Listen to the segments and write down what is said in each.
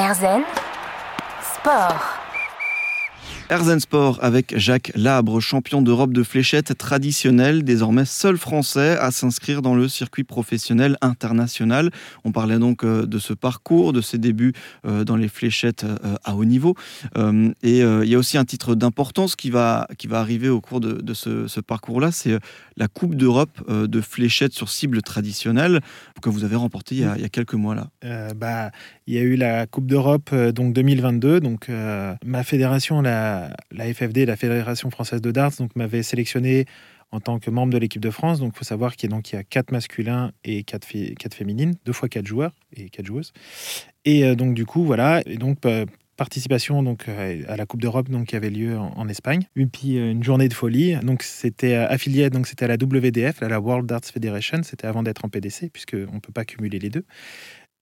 Erzen Sport. Erzen Sport avec Jacques Labre, champion d'Europe de fléchettes traditionnelle, désormais seul français à s'inscrire dans le circuit professionnel international. On parlait donc euh, de ce parcours, de ses débuts euh, dans les fléchettes euh, à haut niveau. Et il y a aussi un titre d'importance qui va, qui va arriver au cours de, ce, parcours-là, c'est la Coupe d'Europe de fléchettes sur cible traditionnelle que vous avez remportée il, y a quelques mois là. bah, il y a eu la Coupe d'Europe donc 2022, donc ma fédération la la, FFD, la Fédération française de darts, donc m'avait sélectionné en tant que membre de l'équipe de France. Donc, il faut savoir qu'il y, a, y a quatre masculins et quatre, quatre féminines, deux fois quatre joueurs et quatre joueuses. Et euh, donc, du coup, voilà. Et donc, participation donc euh, à la Coupe d'Europe donc qui avait lieu en, Espagne. Et puis euh, une journée de folie. Donc c'était affilié donc c'était à la WDF, à la World Darts Federation. C'était avant d'être en PDC puisque on peut pas cumuler les deux.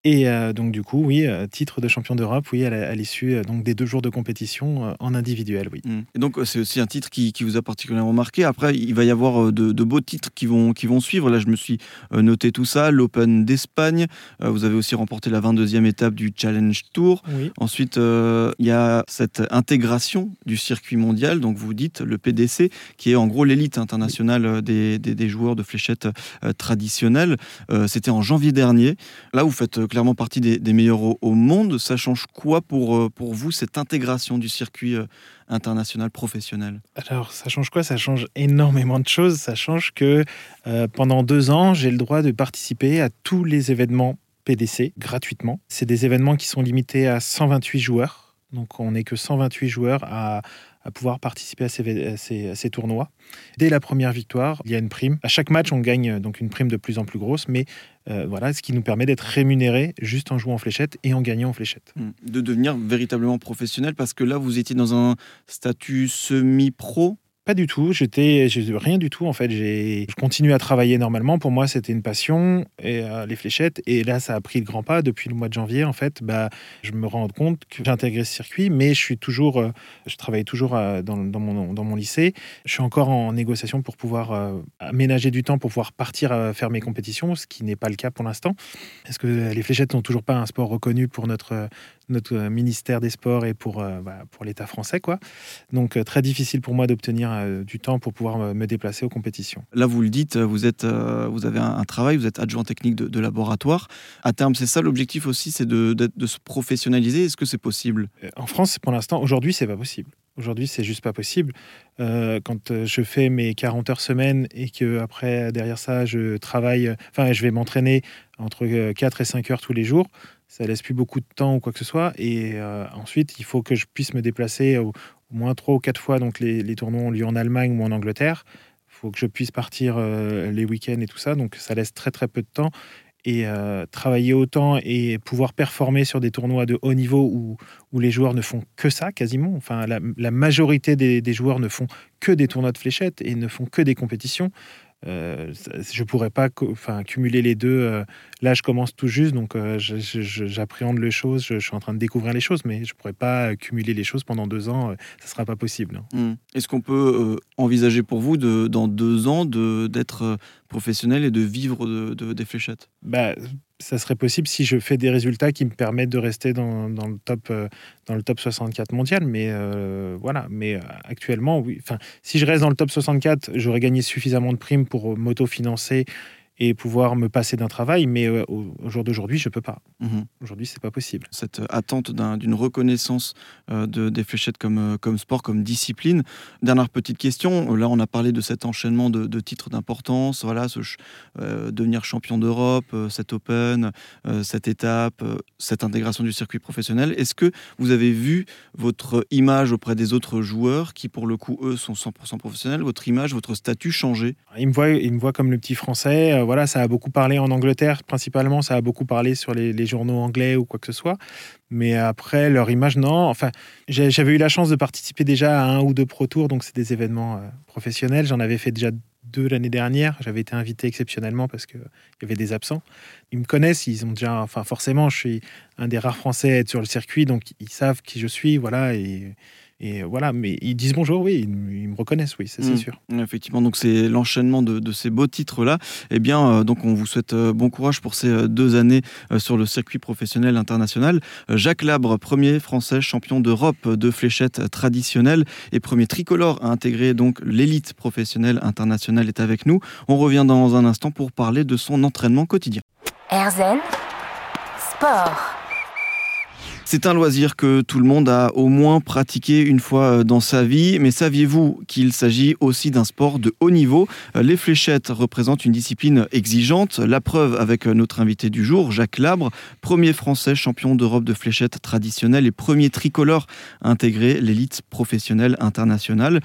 Et euh, donc du coup, oui, euh, titre de champion d'Europe, oui, à l'issue euh, donc des deux jours de compétition en individuel, oui. Mmh. Et donc c'est aussi un titre qui, qui, vous a particulièrement marqué. Après, il va y avoir de, beaux titres qui vont, qui vont suivre. Là, je me suis noté tout ça. L'Open d'Espagne. vous avez aussi remporté la 22e étape du Challenge Tour. Ensuite, il y a cette intégration du circuit mondial. Donc vous dites le PDC, qui est en gros l'élite internationale des, des, des, joueurs de fléchettes traditionnelles. C'était en janvier dernier. Là, vous faites clairement partie des, meilleurs au, monde. Ça change quoi pour, euh, pour vous, cette intégration du circuit euh, international professionnel? Alors, ça change quoi? Ça change énormément de choses. Ça change que euh, pendant deux ans, j'ai le droit de participer à tous les événements PDC gratuitement. C'est des événements qui sont limités à 128 joueurs. Donc, on n'est que 128 joueurs à, à pouvoir participer à ces, tournois. Dès la première victoire, il y a une prime. À chaque match, on gagne euh, donc une prime de plus en plus grosse, mais euh, voilà, ce qui nous permet d'être rémunéré juste en jouant en fléchette et en gagnant en fléchette. Mmh. De devenir véritablement professionnel, parce que là, vous étiez dans un statut semi-pro pas du tout. J'étais, rien du tout en fait. J'ai, je continue à travailler normalement. Pour moi, c'était une passion et euh, les fléchettes. Et là, ça a pris le grand pas depuis le mois de janvier. En fait, bah, je me rends compte que j'ai intégré ce circuit, mais je suis toujours, euh, je travaille toujours euh, dans, mon, dans mon lycée. Je suis encore en négociation pour pouvoir aménager du temps pour pouvoir partir faire mes compétitions, ce qui n'est pas le cas pour l'instant, parce que les fléchettes sont toujours pas un sport reconnu pour notre notre ministère des Sports et pour, bah, pour l'État français. Quoi. Donc très difficile pour moi d'obtenir euh, du temps pour pouvoir me déplacer aux compétitions. Là, vous le dites, vous, êtes, euh, vous avez un, travail, vous êtes adjoint technique de, laboratoire. À terme, c'est ça l'objectif aussi, c'est de, de, se professionnaliser. Est-ce que c'est possible? Euh, En France, pour l'instant, aujourd'hui, c'est pas possible. Aujourd'hui, c'est juste pas possible. quand je fais mes 40 heures semaine et que après derrière ça, je travaille, enfin, je vais m'entraîner entre 4 et 5 heures tous les jours, ça laisse plus beaucoup de temps ou quoi que ce soit. Et ensuite, il faut que je puisse me déplacer au, moins trois ou quatre fois. Donc les, tournois ont lieu en Allemagne ou en Angleterre. Il faut que je puisse partir euh, les week-ends et tout ça. Donc ça laisse très très peu de temps. Et euh, travailler autant et pouvoir performer sur des tournois de haut niveau où, où les joueurs ne font que ça quasiment. Enfin, la, majorité des, joueurs ne font que des tournois de fléchettes et ne font que des compétitions. Euh, je pourrais pas enfin, cumuler les deux. Euh, là, je commence tout juste, donc euh, j'appréhende les choses, je, suis en train de découvrir les choses, mais je pourrais pas cumuler les choses pendant deux ans, ça sera pas possible. Mmh. Est-ce qu'on peut envisager pour vous, de, dans deux ans, d'être professionnel et de vivre de, des fléchettes? Bah, ça serait possible si je fais des résultats qui me permettent de rester dans, le, top, euh, dans le top 64 mondial. Mais euh, voilà, mais euh, actuellement, oui. Enfin, si je reste dans le top 64, j'aurais gagné suffisamment de primes pour m'auto-financer et pouvoir me passer d'un travail, mais euh, au, jour d'aujourd'hui, je peux pas. Mhm. Aujourd'hui, c'est pas possible. Cette attente d'une reconnaissance euh, de, des fléchettes comme, euh, comme sport, comme discipline. Dernière petite question. Là, on a parlé de cet enchaînement de, titres d'importance. Voilà, ce, devenir champion d'Europe, cette Open, cette étape, cette intégration du circuit professionnel. Est-ce que vous avez vu votre image auprès des autres joueurs qui, pour le coup, eux, sont 100% professionnels, votre image, votre statut changer? Ils me voient, ils me voient comme le petit Français voilà, ça a beaucoup parlé en Angleterre, principalement, ça a beaucoup parlé sur les, journaux anglais ou quoi que ce soit. Mais après, leur image, non. Enfin, j'avais eu la chance de participer déjà à un ou deux Pro Tours, donc c'est des événements euh, professionnels. J'en avais fait déjà deux l'année dernière. J'avais été invité exceptionnellement parce qu'il y avait des absents. Ils me connaissent, ils ont déjà, enfin, forcément, je suis un des rares Français à être sur le circuit, donc ils savent qui je suis, voilà. Et Et voilà, mais ils disent bonjour, oui, ils, me reconnaissent, oui, ça c'est Mm. sûr. Effectivement, donc c'est l'enchaînement de, de ces beaux titres-là. Eh bien, euh, donc on vous souhaite euh, bon courage pour ces euh, deux années euh, sur le circuit professionnel international. Euh, Jacques Labre, premier français champion d'Europe de fléchettes traditionnelles et premier tricolore à intégrer donc l'élite professionnelle internationale est avec nous. On revient dans un instant pour parler de son entraînement quotidien. Erzen Sport. C'est un loisir que tout le monde a au moins pratiqué une fois euh, dans sa vie, mais saviez-vous qu'il s'agit aussi d'un sport de haut niveau? Euh, Les fléchettes représentent une discipline exigeante, la preuve avec euh, notre invité du jour, Jacques Labre, premier français champion d'Europe de fléchettes traditionnelles et premier tricolore à intégrer l'élite professionnelle internationale.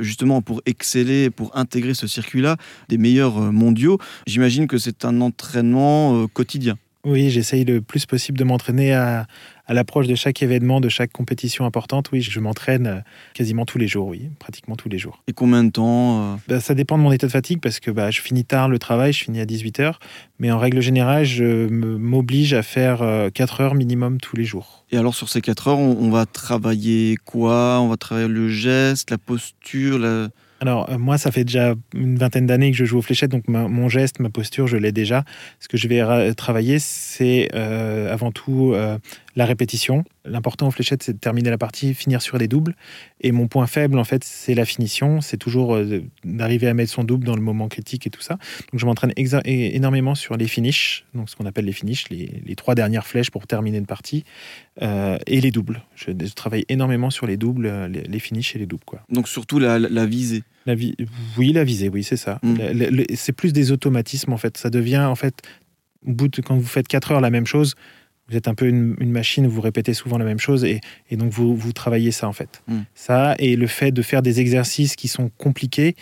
Justement, pour exceller, pour intégrer ce circuit-là des meilleurs mondiaux, j'imagine que c'est un entraînement quotidien. Oui, j'essaye le plus possible de m'entraîner à, à l'approche de chaque événement, de chaque compétition importante. Oui, je m'entraîne euh, quasiment tous les jours, oui, pratiquement tous les jours. Et combien de temps euh, Bah, ça dépend de mon état de fatigue parce que bah, je finis tard le travail, je finis à 18h. Mais en règle générale, je m'oblige à faire euh, 4 heures minimum tous les jours. Et alors sur ces 4 heures, on, on va travailler quoi? On va travailler le geste, la posture, la... Alors, euh, moi, ça fait déjà une vingtaine d'années que je joue aux fléchettes, donc mon geste, ma posture, je l'ai déjà. Ce que je vais ra- travailler, c'est euh, avant tout euh, la répétition. L'important aux fléchettes, c'est de terminer la partie, finir sur des doubles. Et mon point faible, en fait, c'est la finition. C'est toujours euh, d'arriver à mettre son double dans le moment critique et tout ça. Donc, je m'entraîne énormément sur les finishes, donc ce qu'on appelle les finishes, les, les trois dernières flèches pour terminer une partie, euh, et les doubles. Je, je travaille énormément sur les doubles, euh, les, les finishes et les doubles, quoi. Donc surtout la, la- la visée. La vi- oui, la visée, oui, c'est ça. Mm. C'est plus des automatismes, en fait. Ça devient, en fait, au bout de, quand vous faites 4 heures la même chose, vous êtes un peu une, une machine, vous répétez souvent la même chose, et, et donc vous, vous travaillez ça, en fait. Mm. Ça, et le fait de faire des exercices qui sont compliqués,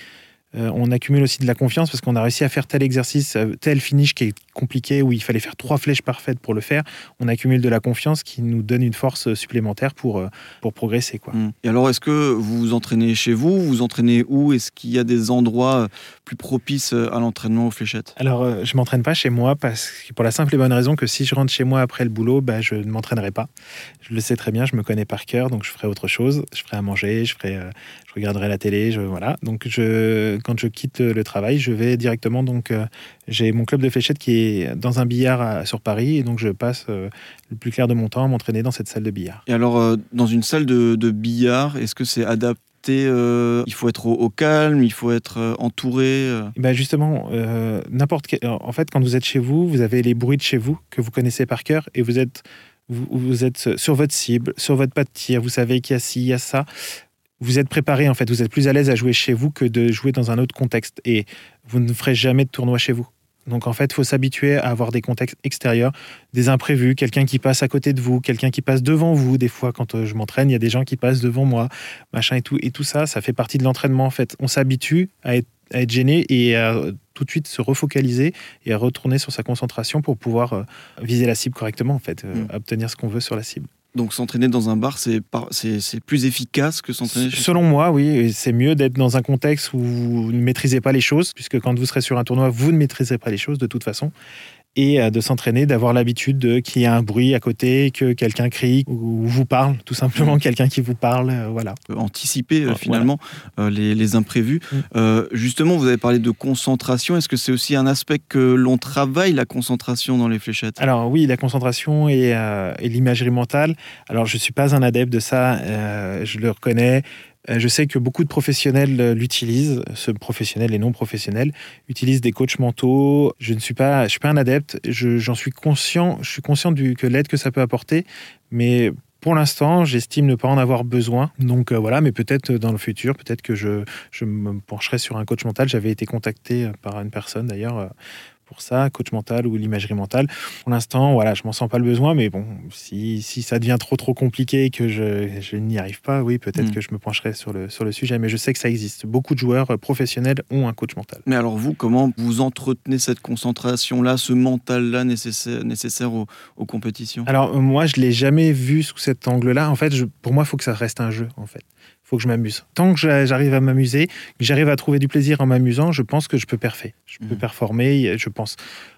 euh, on accumule aussi de la confiance parce qu'on a réussi à faire tel exercice, euh, tel finish qui est compliqué, où il fallait faire trois flèches parfaites pour le faire. On accumule de la confiance qui nous donne une force supplémentaire pour, euh, pour progresser, quoi. Mm. Et alors est-ce que vous vous entraînez chez vous? Vous vous entraînez où? Est-ce qu'il y a des endroits euh, plus propices euh, à l'entraînement aux fléchettes? Alors, euh, je m'entraîne pas chez moi parce que pour la simple et bonne raison que si je rentre chez moi après le boulot, bah, je ne m'entraînerai pas. Je le sais très bien, je me connais par cœur, donc je ferai autre chose. Je ferai à manger, je ferai, euh, je regarderai la télé, je, voilà. Donc, je, quand je quitte le travail, je vais directement. Donc, euh, j'ai mon club de fléchettes qui est dans un billard à- sur Paris, et donc je passe euh, le plus clair de mon temps à m'entraîner dans cette salle de billard. Et alors euh, dans une salle de, de billard, est-ce que c'est adapté euh, Il faut être au, au calme, il faut être euh, entouré euh? Et ben justement, euh, n'importe quel- En fait, quand vous êtes chez vous, vous avez les bruits de chez vous que vous connaissez par cœur et vous êtes, vous, vous êtes sur votre cible, sur votre pas de tir. Vous savez qu'il y a ci, il y a ça. Vous êtes préparé en fait. Vous êtes plus à l'aise à jouer chez vous que de jouer dans un autre contexte. Et vous ne ferez jamais de tournoi chez vous. Donc en fait, il faut s'habituer à avoir des contextes extérieurs, des imprévus, quelqu'un qui passe à côté de vous, quelqu'un qui passe devant vous. Des fois, quand euh, je m'entraîne, il y a des gens qui passent devant moi, machin et tout. Et tout ça, ça fait partie de l'entraînement en fait. On s'habitue à être, à être gêné et à euh, tout de suite se refocaliser et à retourner sur sa concentration pour pouvoir euh, viser la cible correctement en fait, Mm. obtenir ce qu'on veut sur la cible. Donc s'entraîner dans un bar, c'est par- plus efficace que s'entraîner chez Selon moi, oui, c'est mieux d'être dans un contexte où vous ne maîtrisez pas les choses, puisque quand vous serez sur un tournoi, vous ne maîtrisez pas les choses de toute façon. Et euh, de s'entraîner, d'avoir l'habitude de qu'il y ait un bruit à côté, que quelqu'un crie ou vous parle, tout simplement quelqu'un qui vous parle, euh, voilà. anticiper euh, Voilà. finalement euh, les, les imprévus. Mm. Euh, justement, vous avez parlé de concentration. Est-ce que c'est aussi un aspect que l'on travaille, la concentration dans les fléchettes? Alors oui, la concentration et, et l'imagerie mentale. Alors je ne suis pas un adepte de ça, je le reconnais. Euh, Je sais que beaucoup de professionnels euh, l'utilisent, ceux professionnels et non professionnels utilisent des coachs mentaux. Je ne suis pas, je suis pas un adepte. Je- J'en suis conscient. Je suis conscient du, que l'aide que ça peut apporter, mais pour l'instant, j'estime ne pas en avoir besoin. Donc euh, voilà, mais peut-être dans le futur, peut-être que je, je me pencherai sur un coach mental. J'avais été contacté par une personne d'ailleurs pour ça, coach mental ou l'imagerie mentale. Pour l'instant, voilà, je m'en sens pas le besoin, mais bon, si, si ça devient trop trop compliqué et que je, je n'y arrive pas, oui, peut-être Mm. que je me pencherai sur le, sur le sujet. Mais je sais que ça existe. Beaucoup de joueurs euh, professionnels ont un coach mental. Mais alors vous, comment vous entretenez cette concentration-là, ce mental-là nécessaire, nécessaire aux, aux compétitions? Alors moi, je l'ai jamais vu sous cet angle-là. En fait, je- pour moi, il faut que ça reste un jeu. En fait, faut que je m'amuse. Tant que j'arrive à m'amuser, que j'arrive à trouver du plaisir en m'amusant, je pense que je peux perfer. Je peux Mhm. performer, je pense.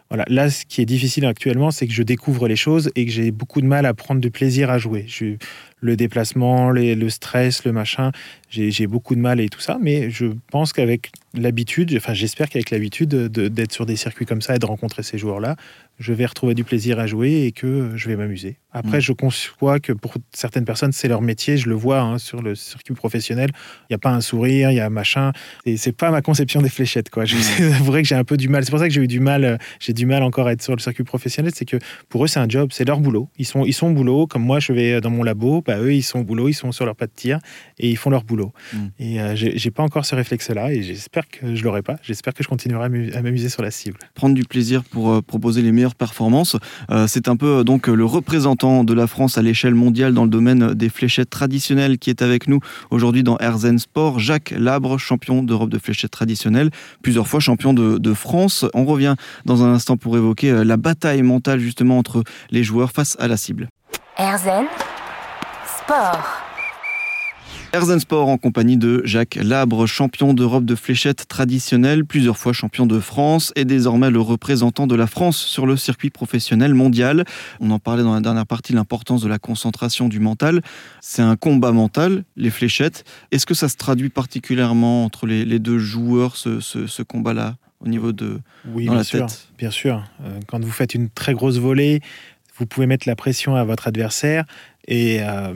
Voilà. Là, ce qui est difficile actuellement, c'est que je découvre les choses et que j'ai beaucoup de mal à prendre du plaisir à jouer. Je- le déplacement, les- le stress, le machin, j'ai beaucoup de mal et tout ça, mais je pense qu'avec l'habitude, enfin j'espère qu'avec l'habitude de- d'être sur des circuits comme ça et de rencontrer ces joueurs-là, je vais retrouver du plaisir à jouer et que je vais m'amuser. Après, Mm. je conçois que pour certaines personnes, c'est leur métier, je le vois hein, sur le circuit professionnel, il n'y a pas un sourire, il y a un machin, et c'est pas ma conception des fléchettes. Quoi. Je Mm. c'est vrai que j'ai un peu du mal, c'est pour ça que j'ai eu du mal, euh, j'ai du mal encore à être sur le circuit professionnel, c'est que pour eux, c'est un job, c'est leur boulot. Ils sont, ils sont au boulot, comme moi, je vais dans mon labo, bah, eux, ils sont au boulot, ils sont sur leur plat de tir et ils font leur boulot. Mm. Et euh, j'ai pas encore ce réflexe-là et j'espère que je l'aurai pas. J'espère que je continuerai à m'amu- à m'amuser sur la cible. prendre du plaisir pour euh, proposer les meilleures performances. Euh, c'est un peu euh, donc le représentant de la France à l'échelle mondiale dans le domaine des fléchettes traditionnelles qui est avec nous aujourd'hui dans Herzen Sport. Jacques Labre, champion d'Europe de fléchettes traditionnelles, plusieurs fois champion de, de France. On revient dans un instant pour évoquer euh, la bataille mentale justement entre les joueurs face à la cible. Erzen Sport. Herzen Sport en compagnie de Jacques Labre, champion d'Europe de fléchettes traditionnelles, plusieurs fois champion de France et désormais le représentant de la France sur le circuit professionnel mondial. On en parlait dans la dernière partie, l'importance de la concentration du mental. C'est un combat mental, les fléchettes. Est-ce que ça se traduit particulièrement entre les, les deux joueurs, ce, ce- ce combat-là, au niveau de Oui, dans bien la sûr. tête? Bien sûr. Euh, quand vous faites une très grosse volée, vous pouvez mettre la pression à votre adversaire et euh,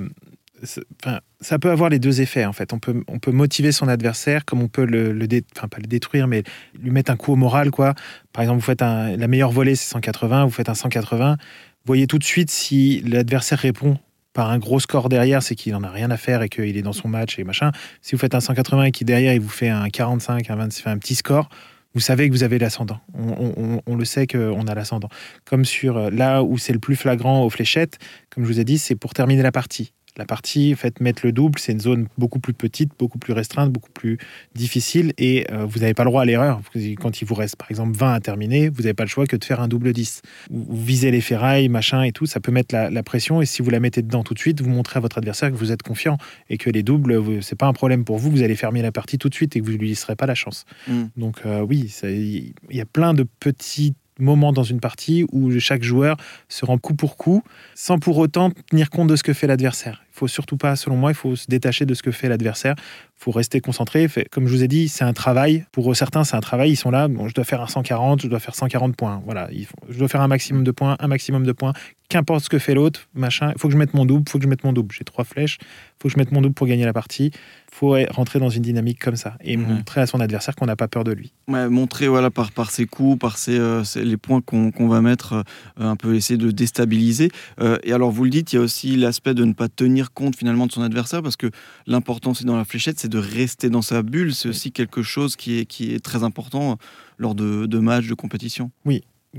enfin, ça peut avoir les deux effets en fait. On peut, on peut motiver son adversaire comme on peut le, enfin, pas le détruire, mais lui mettre un coup au moral quoi. Par exemple, vous faites un, la meilleure volée c'est 180, vous faites un 180, voyez tout de suite si l'adversaire répond par un gros score derrière, c'est qu'il en a rien à faire et qu'il est dans son match et machin. Si vous faites un 180 et qui derrière il vous fait un 45, un 26, enfin, un petit score, vous savez que vous avez l'ascendant. On, on- on- on le sait qu'on a l'ascendant. Comme sur euh, là où c'est le plus flagrant aux fléchettes, comme je vous ai dit, c'est pour terminer la partie. La partie, faites mettre le double, c'est une zone beaucoup plus petite, beaucoup plus restreinte, beaucoup plus difficile et euh, vous n'avez pas le droit à l'erreur. Quand il vous reste par exemple 20 à terminer, vous n'avez pas le choix que de faire un double 10. Vous visez les ferrailles, machin et tout, ça peut mettre la, la pression et si vous la mettez dedans tout de suite, vous montrez à votre adversaire que vous êtes confiant et que les doubles, c'est pas un problème pour vous, vous allez fermer la partie tout de suite et que vous ne lui laisserez pas la chance. Mm. Donc euh, oui, il y a plein de petits moments dans une partie où chaque joueur se rend coup pour coup sans pour autant tenir compte de ce que fait l'adversaire. Il faut surtout pas, selon moi, il faut se détacher de ce que fait l'adversaire. Faut rester concentré. Comme je vous ai dit, c'est un travail. Pour certains, c'est un travail. Ils sont là. Bon, je dois faire un 140, je dois faire 140 points. Voilà, je dois faire un maximum de points, un maximum de points. Qu'importe ce que fait l'autre, machin. Il faut que je mette mon double. Il faut que je mette mon double. J'ai trois flèches. Il faut que je mette mon double pour gagner la partie. Il faut rentrer dans une dynamique comme ça et Mhm. montrer à son adversaire qu'on n'a pas peur de lui. Ouais, montrer voilà, par, par ses coups, par ses, euh, ses- les points qu'on va mettre, euh, un peu essayer de déstabiliser. Euh, et alors, vous le dites, il y a aussi l'aspect de ne pas tenir compte finalement de son adversaire, parce que l'important aussi dans la fléchette, c'est de rester dans sa bulle. C'est aussi quelque chose qui est, qui est très important lors de, de matchs, de compétition.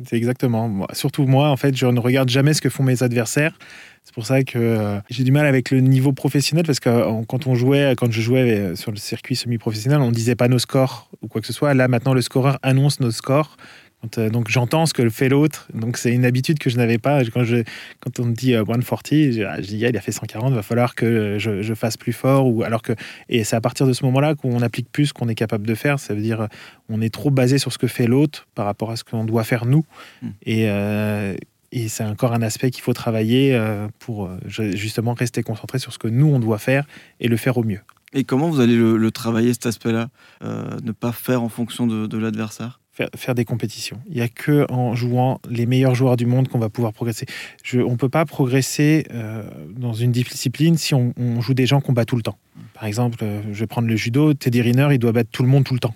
C'est exactement. Surtout moi, en fait, je ne regarde jamais ce que font mes adversaires. C'est pour ça que euh, j'ai du mal avec le niveau professionnel parce que euh, quand on jouait, quand je jouais euh, sur le circuit semi-professionnel, on disait pas nos scores ou quoi que ce soit. Là, maintenant, le scoreur annonce nos scores. Euh, donc j'entends ce que fait l'autre. Donc c'est une habitude que je n'avais pas. Quand, je, quand on me dit euh, 140, je, ah, je dis ah, il a fait 140, va falloir que euh, je, je fasse plus fort. Ou alors que et c'est à partir de ce moment-là qu'on applique plus ce qu'on est capable de faire. Ça veut dire euh, on est trop basé sur ce que fait l'autre par rapport à ce qu'on doit faire nous. Mm. Et, euh, et c'est encore un aspect qu'il faut travailler euh, pour euh, ju- justement rester concentré sur ce que nous on doit faire et le faire au mieux. Et comment vous allez le, le travailler, cet aspect-là Euh, Ne pas faire en fonction de, de l'adversaire? Faire, des compétitions. Il n'y a que en jouant les meilleurs joueurs du monde qu'on va pouvoir progresser. On ne peut pas progresser euh, dans une discipline si on, joue des gens qu'on bat tout le temps. Par exemple, euh, je vais prendre le judo, Teddy Riner, il doit battre tout le monde tout le temps.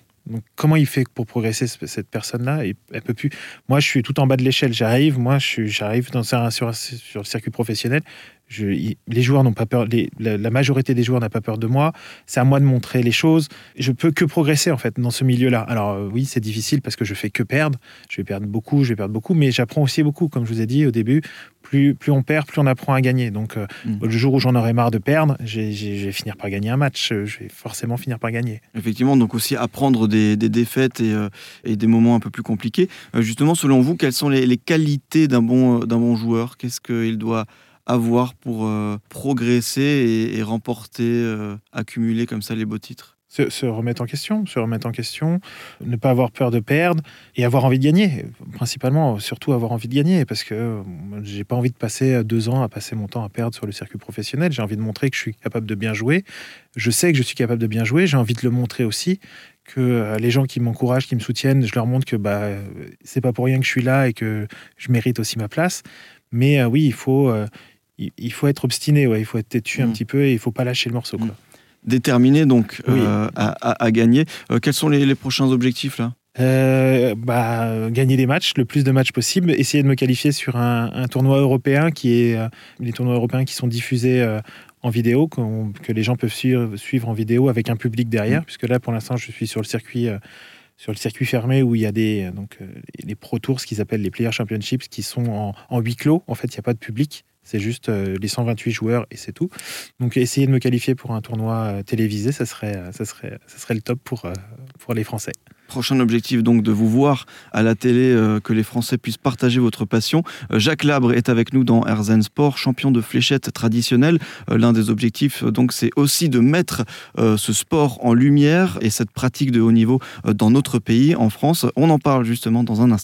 Comment il fait pour progresser ce- cette personne-là? Elle peut plus. Moi, je suis tout en bas de l'échelle. J'arrive. Moi, j'arrive dans sur, sur le circuit professionnel. Je, les joueurs n'ont pas peur. les- la, la majorité des joueurs n'a pas peur de moi. C'est à moi de montrer les choses. Je peux que progresser en fait dans ce milieu-là. Alors euh, oui, c'est difficile parce que je fais que perdre. Je vais perdre beaucoup. Je vais perdre beaucoup, mais j'apprends aussi beaucoup. Comme je vous ai dit au début, plus plus on perd, plus on apprend à gagner. Donc euh, Mm. le jour où j'en aurai marre de perdre, je vais finir par gagner un match. Euh, Je vais forcément finir par gagner. Effectivement, donc aussi apprendre des, des défaites et, euh, et des moments un peu plus compliqués. Justement, selon vous, quelles sont les, les qualités d'un bon, d'un bon joueur? Qu'est-ce qu'il doit avoir pour progresser et, remporter, accumuler comme ça les beaux titres se, remettre en question, se remettre en question, ne pas avoir peur de perdre et avoir envie de gagner. Principalement, surtout avoir envie de gagner, parce que j'ai pas envie de passer deux ans à passer mon temps à perdre sur le circuit professionnel. J'ai envie de montrer que je suis capable de bien jouer. Je sais que je suis capable de bien jouer. J'ai envie de le montrer aussi que euh, les gens qui m'encouragent, qui me soutiennent, je leur montre que bah c'est pas pour rien que je suis là et que je mérite aussi ma place. Mais euh, oui, il faut euh, il, faut être obstiné, ouais, il faut être têtu un mmh. petit peu et il faut pas lâcher le morceau. Quoi. Mmh déterminé donc euh, à, gagner. Euh, quels sont les, prochains objectifs là? Euh, bah, gagner des matchs, le plus de matchs possible, essayer de me qualifier sur un, tournoi européen qui est les tournois européens qui sont diffusés en vidéo, que les gens peuvent suivre, suivre, en vidéo avec un public derrière, mmh. puisque là pour l'instant je suis sur le circuit sur le circuit fermé où il y a des donc les Pro Tours, ce qu'ils appellent les Player Championships, qui sont en, en huis clos. En fait, il n'y a pas de public. C'est juste euh, les 128 joueurs et c'est tout. Donc essayer de me qualifier pour un tournoi euh, télévisé, ça serait, euh, ça serait, ça serait le top pour, pour les Français. Prochain objectif donc de vous voir à la télé, que les Français puissent partager votre passion. Jacques Labre est avec nous dans Herzen Sport, champion de fléchette traditionnelle. L'un des objectifs donc c'est aussi de mettre ce sport en lumière et cette pratique de haut niveau dans notre pays, en France. On en parle justement dans un instant.